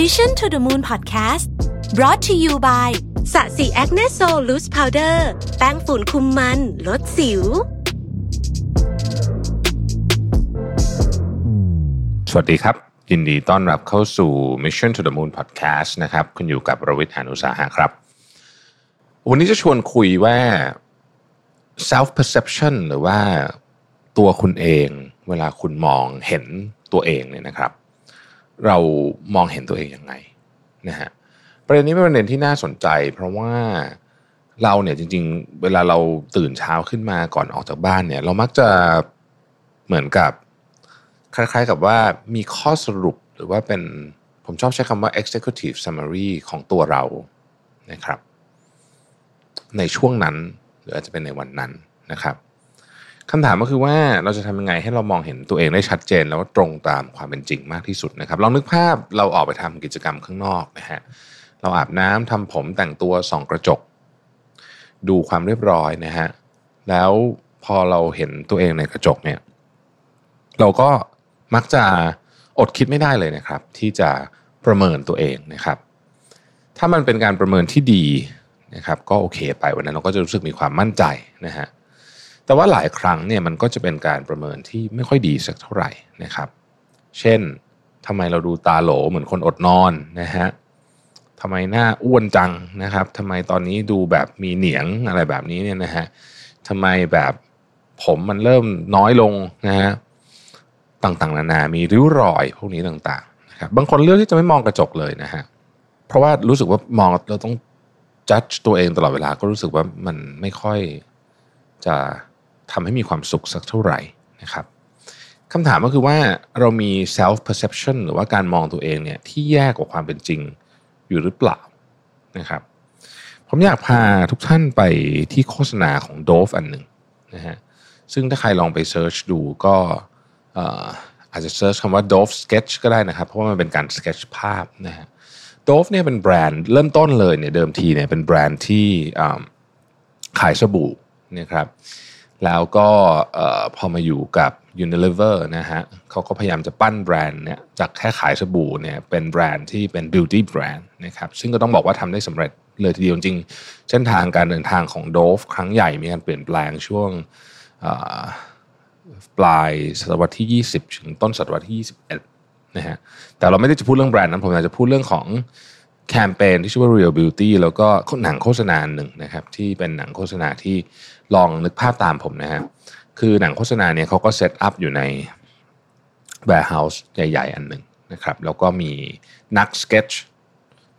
Mission to the Moon Podcast brought to you by Sasi Acne Sol Loose Powder แป้งฝุ่นคุมมัน ลดสิว สวัสดีครับยินดีต้อนรับเข้าสู่ Mission to the Moon Podcast นะครับคุณอยู่กับรวิศ หาญอุตสาหะครับ วันนี้จะชวนคุยว่า self perception หรือว่าตัวคุณเอง เวลาคุณมองเห็นตัวเองเนี่ยนะครับ เรามองเห็นตัวเองยังไงนะฮะประเด็นนี้เป็นประเด็นที่น่าสนใจ เพราะว่าเราเนี่ยจริง ๆ เวลาเราตื่นเช้าขึ้นมาก่อนออกจากบ้านเนี่ย เรามักจะเหมือนกับ คล้ายๆกับว่ามีข้อสรุปหรือว่าเป็นผมชอบใช้คำว่า executive summary ของตัวเรานะครับ ในช่วงนั้นหรืออาจจะเป็นในวันนั้นนะครับ คำถามก็คือว่าเราจะทำยังไงให้เรามองเห็นตัวเองได้ชัดเจน แล้วตรงตามความเป็นจริงมากที่สุดนะครับลองนึกภาพเราออกไปทำกิจกรรมข้างนอกนะฮะเราอาบน้ำทำผมแต่งตัวส่องกระจก ดูความเรียบร้อยนะฮะแล้วพอเราเห็นตัวเองในกระจกเนี่ย เราก็มักจะอดคิดไม่ได้เลยนะครับ ที่จะประเมินตัวเองนะครับ ถ้ามันเป็นการประเมินที่ดีนะครับ ก็โอเคไปวันนั้นเราก็จะรู้สึกมีความมั่นใจนะฮะ แต่ว่าหลายครั้งเนี่ยมันก็จะเป็นการประเมินที่ไม่ค่อยดีสักเท่าไหร่นะครับ เช่นทำไมเราดูตาโหลเหมือนคนอดนอนนะฮะทำไมหน้าอ้วนจังนะครับทำไมตอนนี้ดูแบบมีเหนียงอะไรแบบนี้เนี่ยนะฮะทำไมแบบผมมันเริ่มน้อยลงนะฮะต่างๆ นานา มีริ้วรอยพวกนี้ต่างๆนะครับบางคนเลือกที่จะไม่มองกระจกเลยนะฮะเพราะว่ารู้สึกว่ามองเราต้องจัดตัวเองตลอดเวลาก็รู้สึกว่ามันไม่ค่อยจะ ทำให้มีความสุขสักเท่าไหร่นะครับคำถามก็คือว่าเรามี self perception หรือว่าการมองตัวเองเนี่ยที่แย่กว่าความเป็นจริงอยู่หรือเปล่านะครับ ผมอยากพาทุกท่านไปที่โฆษณาของ Dove อันหนึ่งนะฮะซึ่งถ้าใครลองไปเซิร์ชดูก็อาจจะเซิร์ชคำว่า Dove Sketch ก็ได้นะครับ เพราะว่ามันเป็นการ sketch ภาพนะฮะ Dove เนี่ยเป็นแบรนด์เริ่มต้นเลยเนี่ยเดิมทีเนี่ยเป็นแบรนด์ที่ขายสบู่นะครับ แล้วก็พอมาอยู่กับ Unilever นะฮะเขาก็พยายามจะปั้นแบรนด์เนี่ยจากแค่ขายสบู่เนี่ยเป็นแบรนด์ที่เป็น beauty brand นะครับซึ่งก็ต้องบอกว่าทำได้สำเร็จเลยทีเดียวจริง เส้นทางการเดินทางของ Dove ครั้งใหญ่มีการเปลี่ยนแปลงช่วงปลายศตวรรษที่ 20 ถึงต้นศตวรรษที่ 21 นะฮะแต่เราไม่ได้จะพูดเรื่องแบรนด์นั้นผมอยากจะพูดเรื่องของแคมเปญที่ชื่อว่า Real Beauty แล้วก็หนังโฆษณาหนึ่งนะครับที่เป็นหนังโฆษณาที่ ลองนึกภาพตามผมนะฮะคือหนังโฆษณาเนี่ยเขาก็ set up อยู่ใน warehouse ใหญ่ ๆ อันหนึ่งนะครับแล้วก็มีนักสเก็ตช์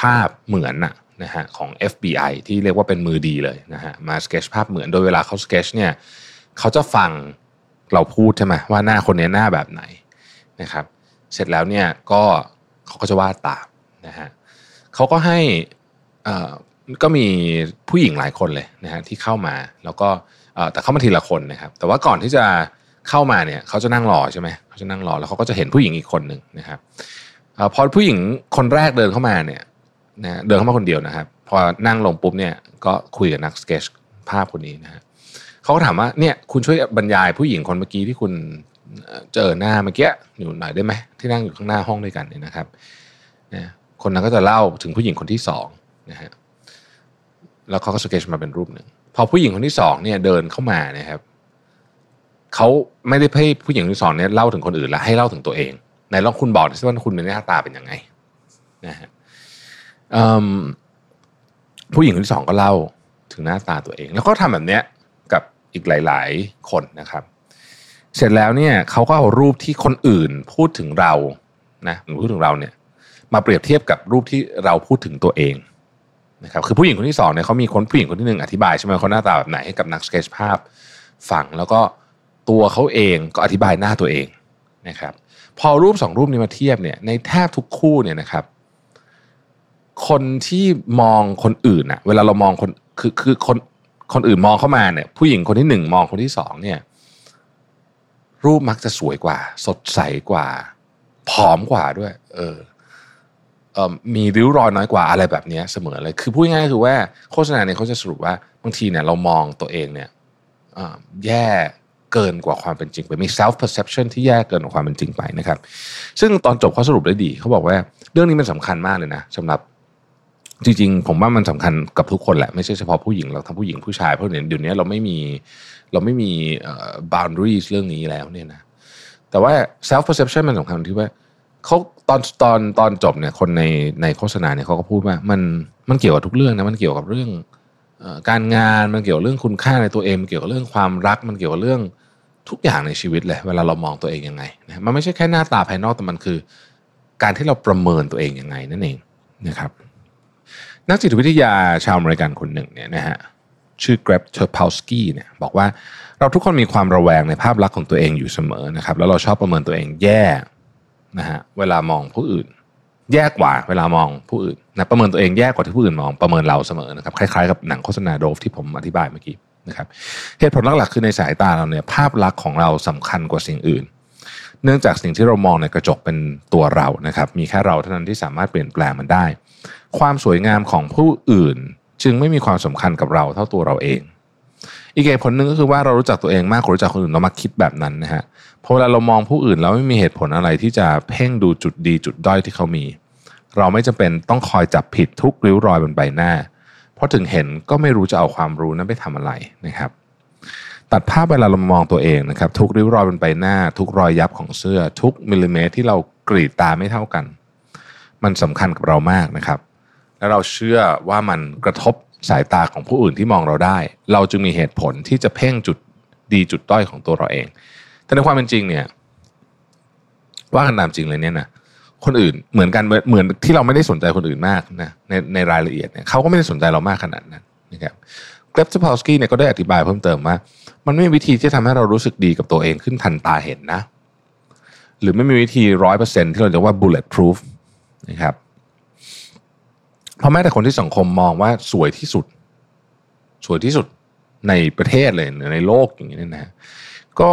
ภาพเหมือนนะนะฮะของ FBI ที่เรียกว่าเป็นมือดีเลยนะฮะมาสเก็ตช์ภาพเหมือนโดยเวลาเขาสเก็ตช์เนี่ยเขาจะฟังเราพูดใช่ไหมว่าหน้าคนนี้หน้าแบบไหนนะครับเสร็จแล้วเนี่ยก็เขาก็จะวาดตามนะฮะเขาก็ให้ ก็มีผู้หญิงหลายคนเลยนะฮะที่เข้ามาแล้วก็แต่เข้ามาทีละคนนะครับ แต่ว่าก่อนที่จะเข้ามาเนี่ยเขาจะนั่งรอใช่ไหมเขาจะนั่งรอแล้วเขาก็จะเห็นผู้หญิงอีกคนหนึ่งนะครับพอผู้หญิงคนแรกเดินเข้ามาเนี่ยนะเดินเข้ามาคนเดียวนะครับ พอนั่งลงปุ๊บเนี่ยก็คุยกับนักสเก็ตภาพคนนี้นะฮะเขาก็ถามว่าเนี่ยคุณช่วยบรรยายผู้หญิงคนเมื่อกี้ที่คุณเจอหน้าเมื่อกี้อยู่หน่อยได้ไหมที่นั่งอยู่ข้างหน้าห้องด้วยกันเนี่ยนะครับนะคนนั้นก็จะเล่าถึงผู้หญิงคนที่สองนะฮะ แล้วเขาก็สเก็ตมาเป็นรูปหนึ่งพอผู้หญิงคนที่สองเนี่ยเดินเข้ามานะครับเขาไม่ได้ให้ผู้หญิงคนที่สองเนี่ยเล่าถึงคนอื่นล้วให้เล่าถึงตัวเองไหนลองคุณบอกสิว่าคุณเป็นหน้าตาเป็นยังไงนะฮะผู้หญิงคนที่สองก็เล่าถึงหน้าตาตัวเอง แล้วก็ทำแบบเนี้ยกับอีกหลาย ๆ คนนะครับ เสร็จแล้วเนี่ยเขาก็เอารูปที่คนอื่นพูดถึงเรานะหรือพูดถึงเราเนี่ย มาเปรียบเทียบกับรูปที่เราพูดถึงตัวเอง นะครับคือผู้หญิงคนที่สองเนี่ยเขามีคนผู้หญิงคนที่หนึ่งอธิบายใช่ไหมเขาหน้าตาแบบไหนให้กับนักสเก็ตภาพฟังแล้วก็ตัวเขาเองก็อธิบายหน้าตัวเองนะครับ พอรูปสองรูปนี้มาเทียบเนี่ยในแทบทุกคู่เนี่ยนะครับ คนที่มองคนอื่นอะเวลาเรามองคนคือคือคนคนอื่นมองเข้ามาเนี่ย ผู้หญิงคนที่หนึ่งมองคนที่สองเนี่ย รูปมักจะสวยกว่า สดใสกว่าผอมกว่าด้วย เออ มีริ้วรอยน้อยกว่าอะไรแบบนี้เสมอเลย คือพูดง่ายๆคือว่าโฆษณาเนี่ยเขาจะสรุปว่าบางทีเนี่ยเรามองตัวเองเนี่ยแย่เกินกว่าความเป็นจริงไปมี self perception ที่แย่เกินกว่าความเป็นจริงไปนะครับ ซึ่งตอนจบเขาสรุปได้ดีเขาบอกว่าเรื่องนี้มันสำคัญมากเลยนะสำหรับจริงๆ ผมว่ามันสำคัญกับทุกคนแหละไม่ใช่เฉพาะผู้หญิงเราทั้งผู้หญิงผู้ชายเพราะเดี๋ยวนี้เราไม่มีเราไม่มี boundaries เรื่องนี้แล้วเนี่ยนะแต่ว่า self perception มันสำคัญที่ว่า เขาตอนตอนตอนจบเนี่ยคนในในโฆษณาเนี่ยเขาก็พูดว่ามันมันเกี่ยวกับทุกเรื่องนะมันเกี่ยวกับเรื่องการงานมันเกี่ยวกับเรื่องคุณค่าในตัวเองมันเกี่ยวกับเรื่องความรักมันเกี่ยวกับเรื่องทุกอย่างในชีวิตเลยเวลาเรามองตัวเองยังไงนะมันไม่ใช่แค่หน้าตาภายนอกแต่มันคือ การที่เราประเมินตัวเองยังไงนั่นเองนะครับนักจิตวิทยาชาวอเมริกันคนหนึ่งเนี่ยนะฮะชื่อเกรฟเทอร์พาวสกี้เนี่ยบอกว่าเราทุกคนมีความระแวงในภาพลักษณ์ของตัวเองอยู่เสมอนะครับแล้วเราชอบประเมินตัวเองแย่ นะฮะเวลามองผู้อื่น แย่กว่าเวลามองผู้อื่นนะประเมินตัวเองแย่กว่าที่ผู้อื่นมองประเมินเราเสมอนะครับคล้ายๆกับหนังโฆษณา Dove ที่ผมอธิบายเมื่อกี้นะครับเหตุผลหลักๆคือในสายตาเราเนี่ยภาพลักษณ์ของเราสำคัญกว่าสิ่งอื่น เนื่องจากสิ่งที่เรามองในกระจกเป็นตัวเรานะครับ มีแค่เราเท่านั้นที่สามารถเปลี่ยนแปลงมันได้ ความสวยงามของผู้อื่นจึงไม่มีความสำคัญกับเราเท่าตัวเราเอง อีกเหตุผลหนึ่งก็คือว่าเรารู้จักตัวเองมากกว่ารู้จักคนอื่นเรามาคิดแบบนั้นนะฮะพอเวลาเรามองผู้อื่นแล้วไม่มีเหตุผลอะไรที่จะเพ่งดูจุดดีจุดด้อยที่เขามี เราไม่จำเป็นต้องคอยจับผิดทุกริ้วรอยบนใบหน้า เพราะถึงเห็นก็ไม่รู้จะเอาความรู้นั้นไปทำอะไรนะครับตัดภาพเวลาเรามองตัวเองนะครับทุกริ้วรอยบนใบหน้า ทุกรอยยับของเสื้อ ทุกมิลลิเมตรที่เรากรีดตาไม่เท่ากัน มันสำคัญกับเรามากนะครับ และเราเชื่อว่ามันกระทบ สายตาของผู้อื่นที่มองเราได้ เราจึงมีเหตุผลที่จะเพ่งจุดดีจุดด้อยของตัวเราเอง แต่ในความเป็นจริงเนี่ย ว่ากันตามจริงเลยเนี่ยนะคนอื่นเหมือนกันเหมือนที่เราไม่ได้สนใจคนอื่นมากนะในในรายละเอียดเนี่ยเขาก็ไม่ได้สนใจเรามากขนาดนั้นนะครับเกรฟต์พาวสกี้เนี่ยก็ได้อธิบายเพิ่มเติมว่า มันไม่มีวิธีที่ทำให้เรารู้สึกดีกับตัวเองขึ้นทันตาเห็นนะ หรือไม่มีวิธีร้อยเปอร์เซ็นที่เราเรียกว่า bullet proof นะครับ เพราะแม้แต่คนที่สังคมมองว่าสวยที่สุด สวยที่สุดในประเทศเลยในโลกอย่างนี้นะก็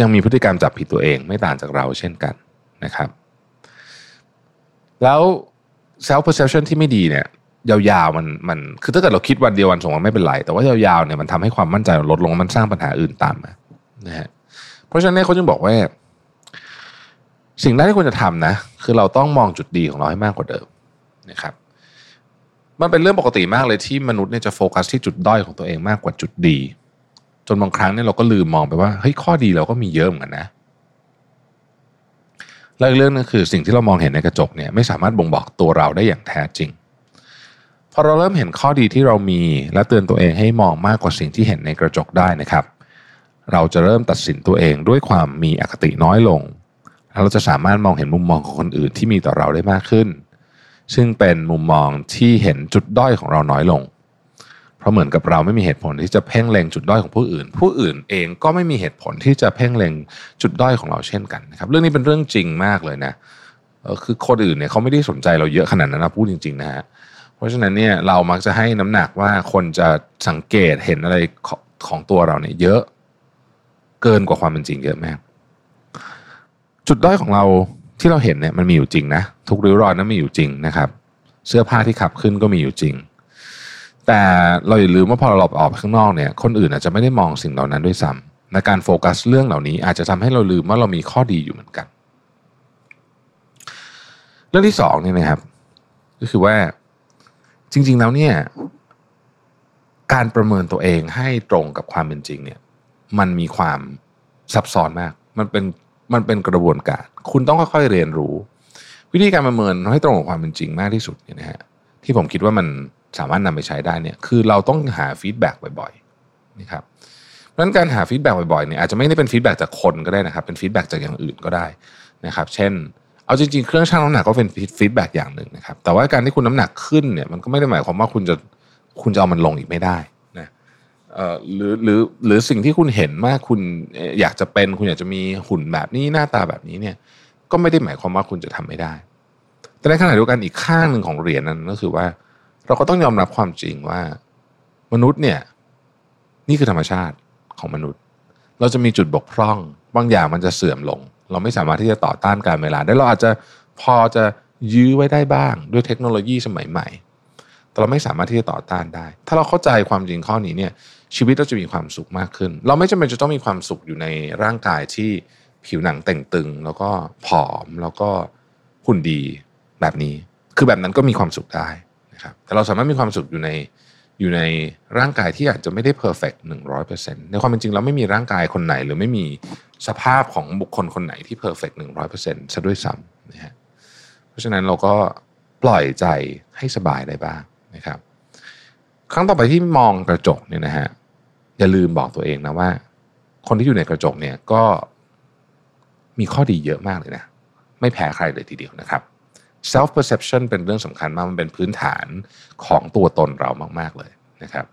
ยังมีพฤติกรรมจับผิดตัวเองไม่ต่างจากเราเช่นกันนะครับ แล้ว self perception ที่ไม่ดีเนี่ยยาวๆมันมันคือถ้าเกิดเราคิดวันเดียววันสองวันไม่เป็นไร แต่ว่ายาวๆเนี่ยมันทำให้ความมั่นใจลดลงมันสร้างปัญหาอื่นตามมานะฮะเพราะฉะนั้นเขาจึงบอกว่า สิ่งแรกที่ควรจะทำนะ คือเราต้องมองจุดดีของเราให้มากกว่าเดิมนะครับ มันเป็นเรื่องปกติมากเลยที่มนุษย์เนี่ยจะโฟกัสที่จุดด้อยของตัวเองมากกว่าจุดดี จนบางครั้งเนี่ยเราก็ลืมมองไปว่าเฮ้ยข้อดีเราก็มีเยอะเหมือนกันนะแล้วเรื่องนึงคือสิ่งที่เรามองเห็นในกระจกเนี่ยไม่สามารถบ่งบอกตัวเราได้อย่างแท้จริงพอเราเริ่มเห็นข้อดีที่เรามีและเตือนตัวเองให้มองมากกว่าสิ่งที่เห็นในกระจกได้นะครับ เราจะเริ่มตัดสินตัวเองด้วยความมีอคติน้อยลง แล้วเราจะสามารถมองเห็นมุมมองของคนอื่นที่มีต่อเราได้มากขึ้น ซึ่งเป็นมุมมองที่เห็นจุดด้อยของเราน้อยลง เพราะเหมือนกับเราไม่มีเหตุผลที่จะเพ่งเล็งจุดด้อยของผู้อื่น ผู้อื่นเองก็ไม่มีเหตุผลที่จะเพ่งเล็งจุดด้อยของเราเช่นกันนะครับ เรื่องนี้เป็นเรื่องจริงมากเลยนะคือคนอื่นเนี่ยเขาไม่ได้สนใจเราเยอะขนาดนั้นนะพูดจริงๆนะฮะเพราะฉะนั้นเนี่ยเรามักจะให้น้ำหนักว่าคนจะสังเกตเห็นอะไรของตัวเราเนี่ยเยอะ เกินกว่าความเป็นจริงเยอะมากจุดด้อยของเรา ที่เราเห็นเนี่ยมันมีอยู่จริงนะทุกริ้วรอยนั้นมีอยู่จริงนะครับ เสื้อผ้าที่ขับขึ้นก็มีอยู่จริง แต่เราอย่าลืมว่าพอเราออกไปข้างนอกเนี่ย คนอื่นอาจจะไม่ได้มองสิ่งเหล่านั้นด้วยซ้ำในการโฟกัสเรื่องเหล่านี้อาจจะทำให้เราลืมว่าเรามีข้อดีอยู่เหมือนกัน เรื่องที่สองเนี่ยนะครับ ก็คือว่าจริง ๆ แล้วเนี่ย การประเมินตัวเองให้ตรงกับความเป็นจริงเนี่ย มันมีความซับซ้อนมาก มันเป็น มันเป็นกระบวนการ คุณต้องค่อยๆเรียนรู้ วิธีการประเมินให้ตรงกับความเป็นจริงมากที่สุดเนี่ยนะฮะที่ผมคิดว่ามันสามารถนำไปใช้ได้เนี่ยคือเราต้องหา feedback บ่อยๆนะครับเพราะฉะนั้นการหา feedback บ่อยๆเนี่ยอาจจะไม่ได้เป็น feedback จากคนก็ได้นะครับเป็น feedback จากอย่างอื่นก็ได้นะครับ เช่นเอาจริงๆ เครื่องชั่งน้ำหนักก็เป็น feedback อย่างหนึ่งนะครับ แต่ว่าการที่คุณน้ำหนักขึ้นเนี่ยมันก็ไม่ได้หมายความว่าคุณจะคุณจะเอามันลงอีกไม่ได้ หรือหรือหรือสิ่งที่คุณเห็นมากคุณอยากจะเป็น คุณอยากจะมีหุ่นแบบนี้หน้าตาแบบนี้เนี่ยก็ไม่ได้หมายความว่าคุณจะทำไม่ได้ แต่ในขณะเดียวกันอีกข้างหนึ่งของเหรียญนั้นก็คือว่า เราก็ต้องยอมรับความจริงว่า มนุษย์เนี่ย นี่คือธรรมชาติของมนุษย์ เราจะมีจุดบกพร่องบางอย่างมันจะเสื่อมลง เราไม่สามารถที่จะต่อต้านการเวลาได้เราอาจจะพอจะยื้อไว้ได้บ้าง ด้วยเทคโนโลยีสมัยใหม่ แต่เราไม่สามารถที่จะต่อต้านได้ ถ้าเราเข้าใจความจริงข้อนี้เนี่ย ชีวิตเราจะมีความสุขมากขึ้น เราไม่จำเป็นจะต้องมีความสุขอยู่ในร่างกายที่ผิวหนังเต่งตึง แล้วก็ผอมแล้วก็หุ่นดีแบบนี้ คือแบบนั้นก็มีความสุขได้นะครับแต่เราสามารถมีความสุขอยู่ในอยู่ในร่างกายที่อาจจะไม่ได้ perfect หนึ่งร้อยเปอร์เซ็นต์ในความเป็นจริงเราไม่มีร่างกายคนไหน หรือไม่มีสภาพของบุคคลคนไหนที่ perfect หนึ่งร้อยเปอร์เซ็นต์ซะด้วยซ้ำนะฮะเพราะฉะนั้นเราก็ปล่อยใจให้สบายได้บ้างนะครับ ครั้งต่อไปที่มองกระจกเนี่ยนะฮะ อย่าลืมบอกตัวเองนะว่า คนที่อยู่ในกระจกเนี่ยก็มีข้อดีเยอะมากเลยนะ ไม่แพ้ใครเลยทีเดียวนะครับ self perception เป็นเรื่องสำคัญมากมันเป็นพื้นฐานของตัวตนเรามาก ๆเลยนะครับ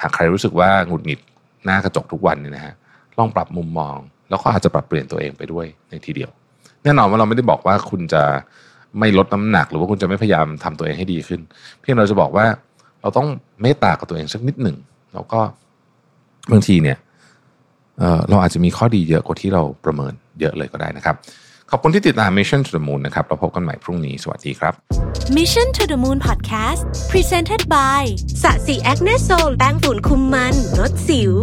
หากใครรู้สึกว่าหงุดหงิดหน้ากระจกทุกวันเนี่ยนะฮะลองปรับมุมมอง แล้วก็อาจจะปรับเปลี่ยนตัวเองไปด้วยในทีเดียว แน่นอนว่าเราไม่ได้บอกว่าคุณจะไม่ลดน้ำหนัก หรือว่าคุณจะไม่พยายามทำตัวเองให้ดีขึ้น เพียงเราจะบอกว่าเราต้องเมตตากับตัวเองสักนิดหนึ่งแล้วก็ บางทีเนี่ยเราอาจจะมีข้อดีเยอะกว่าที่เราประเมินเยอะเลยก็ได้นะครับ ขอบคุณที่ติดตาม Mission to the Moon นะครับ เราพบกันใหม่พรุ่งนี้ สวัสดีครับ Mission to the Moon Podcast Presented by Sasi Acne Sol แป้งฝุ่นคุมมันลดสิว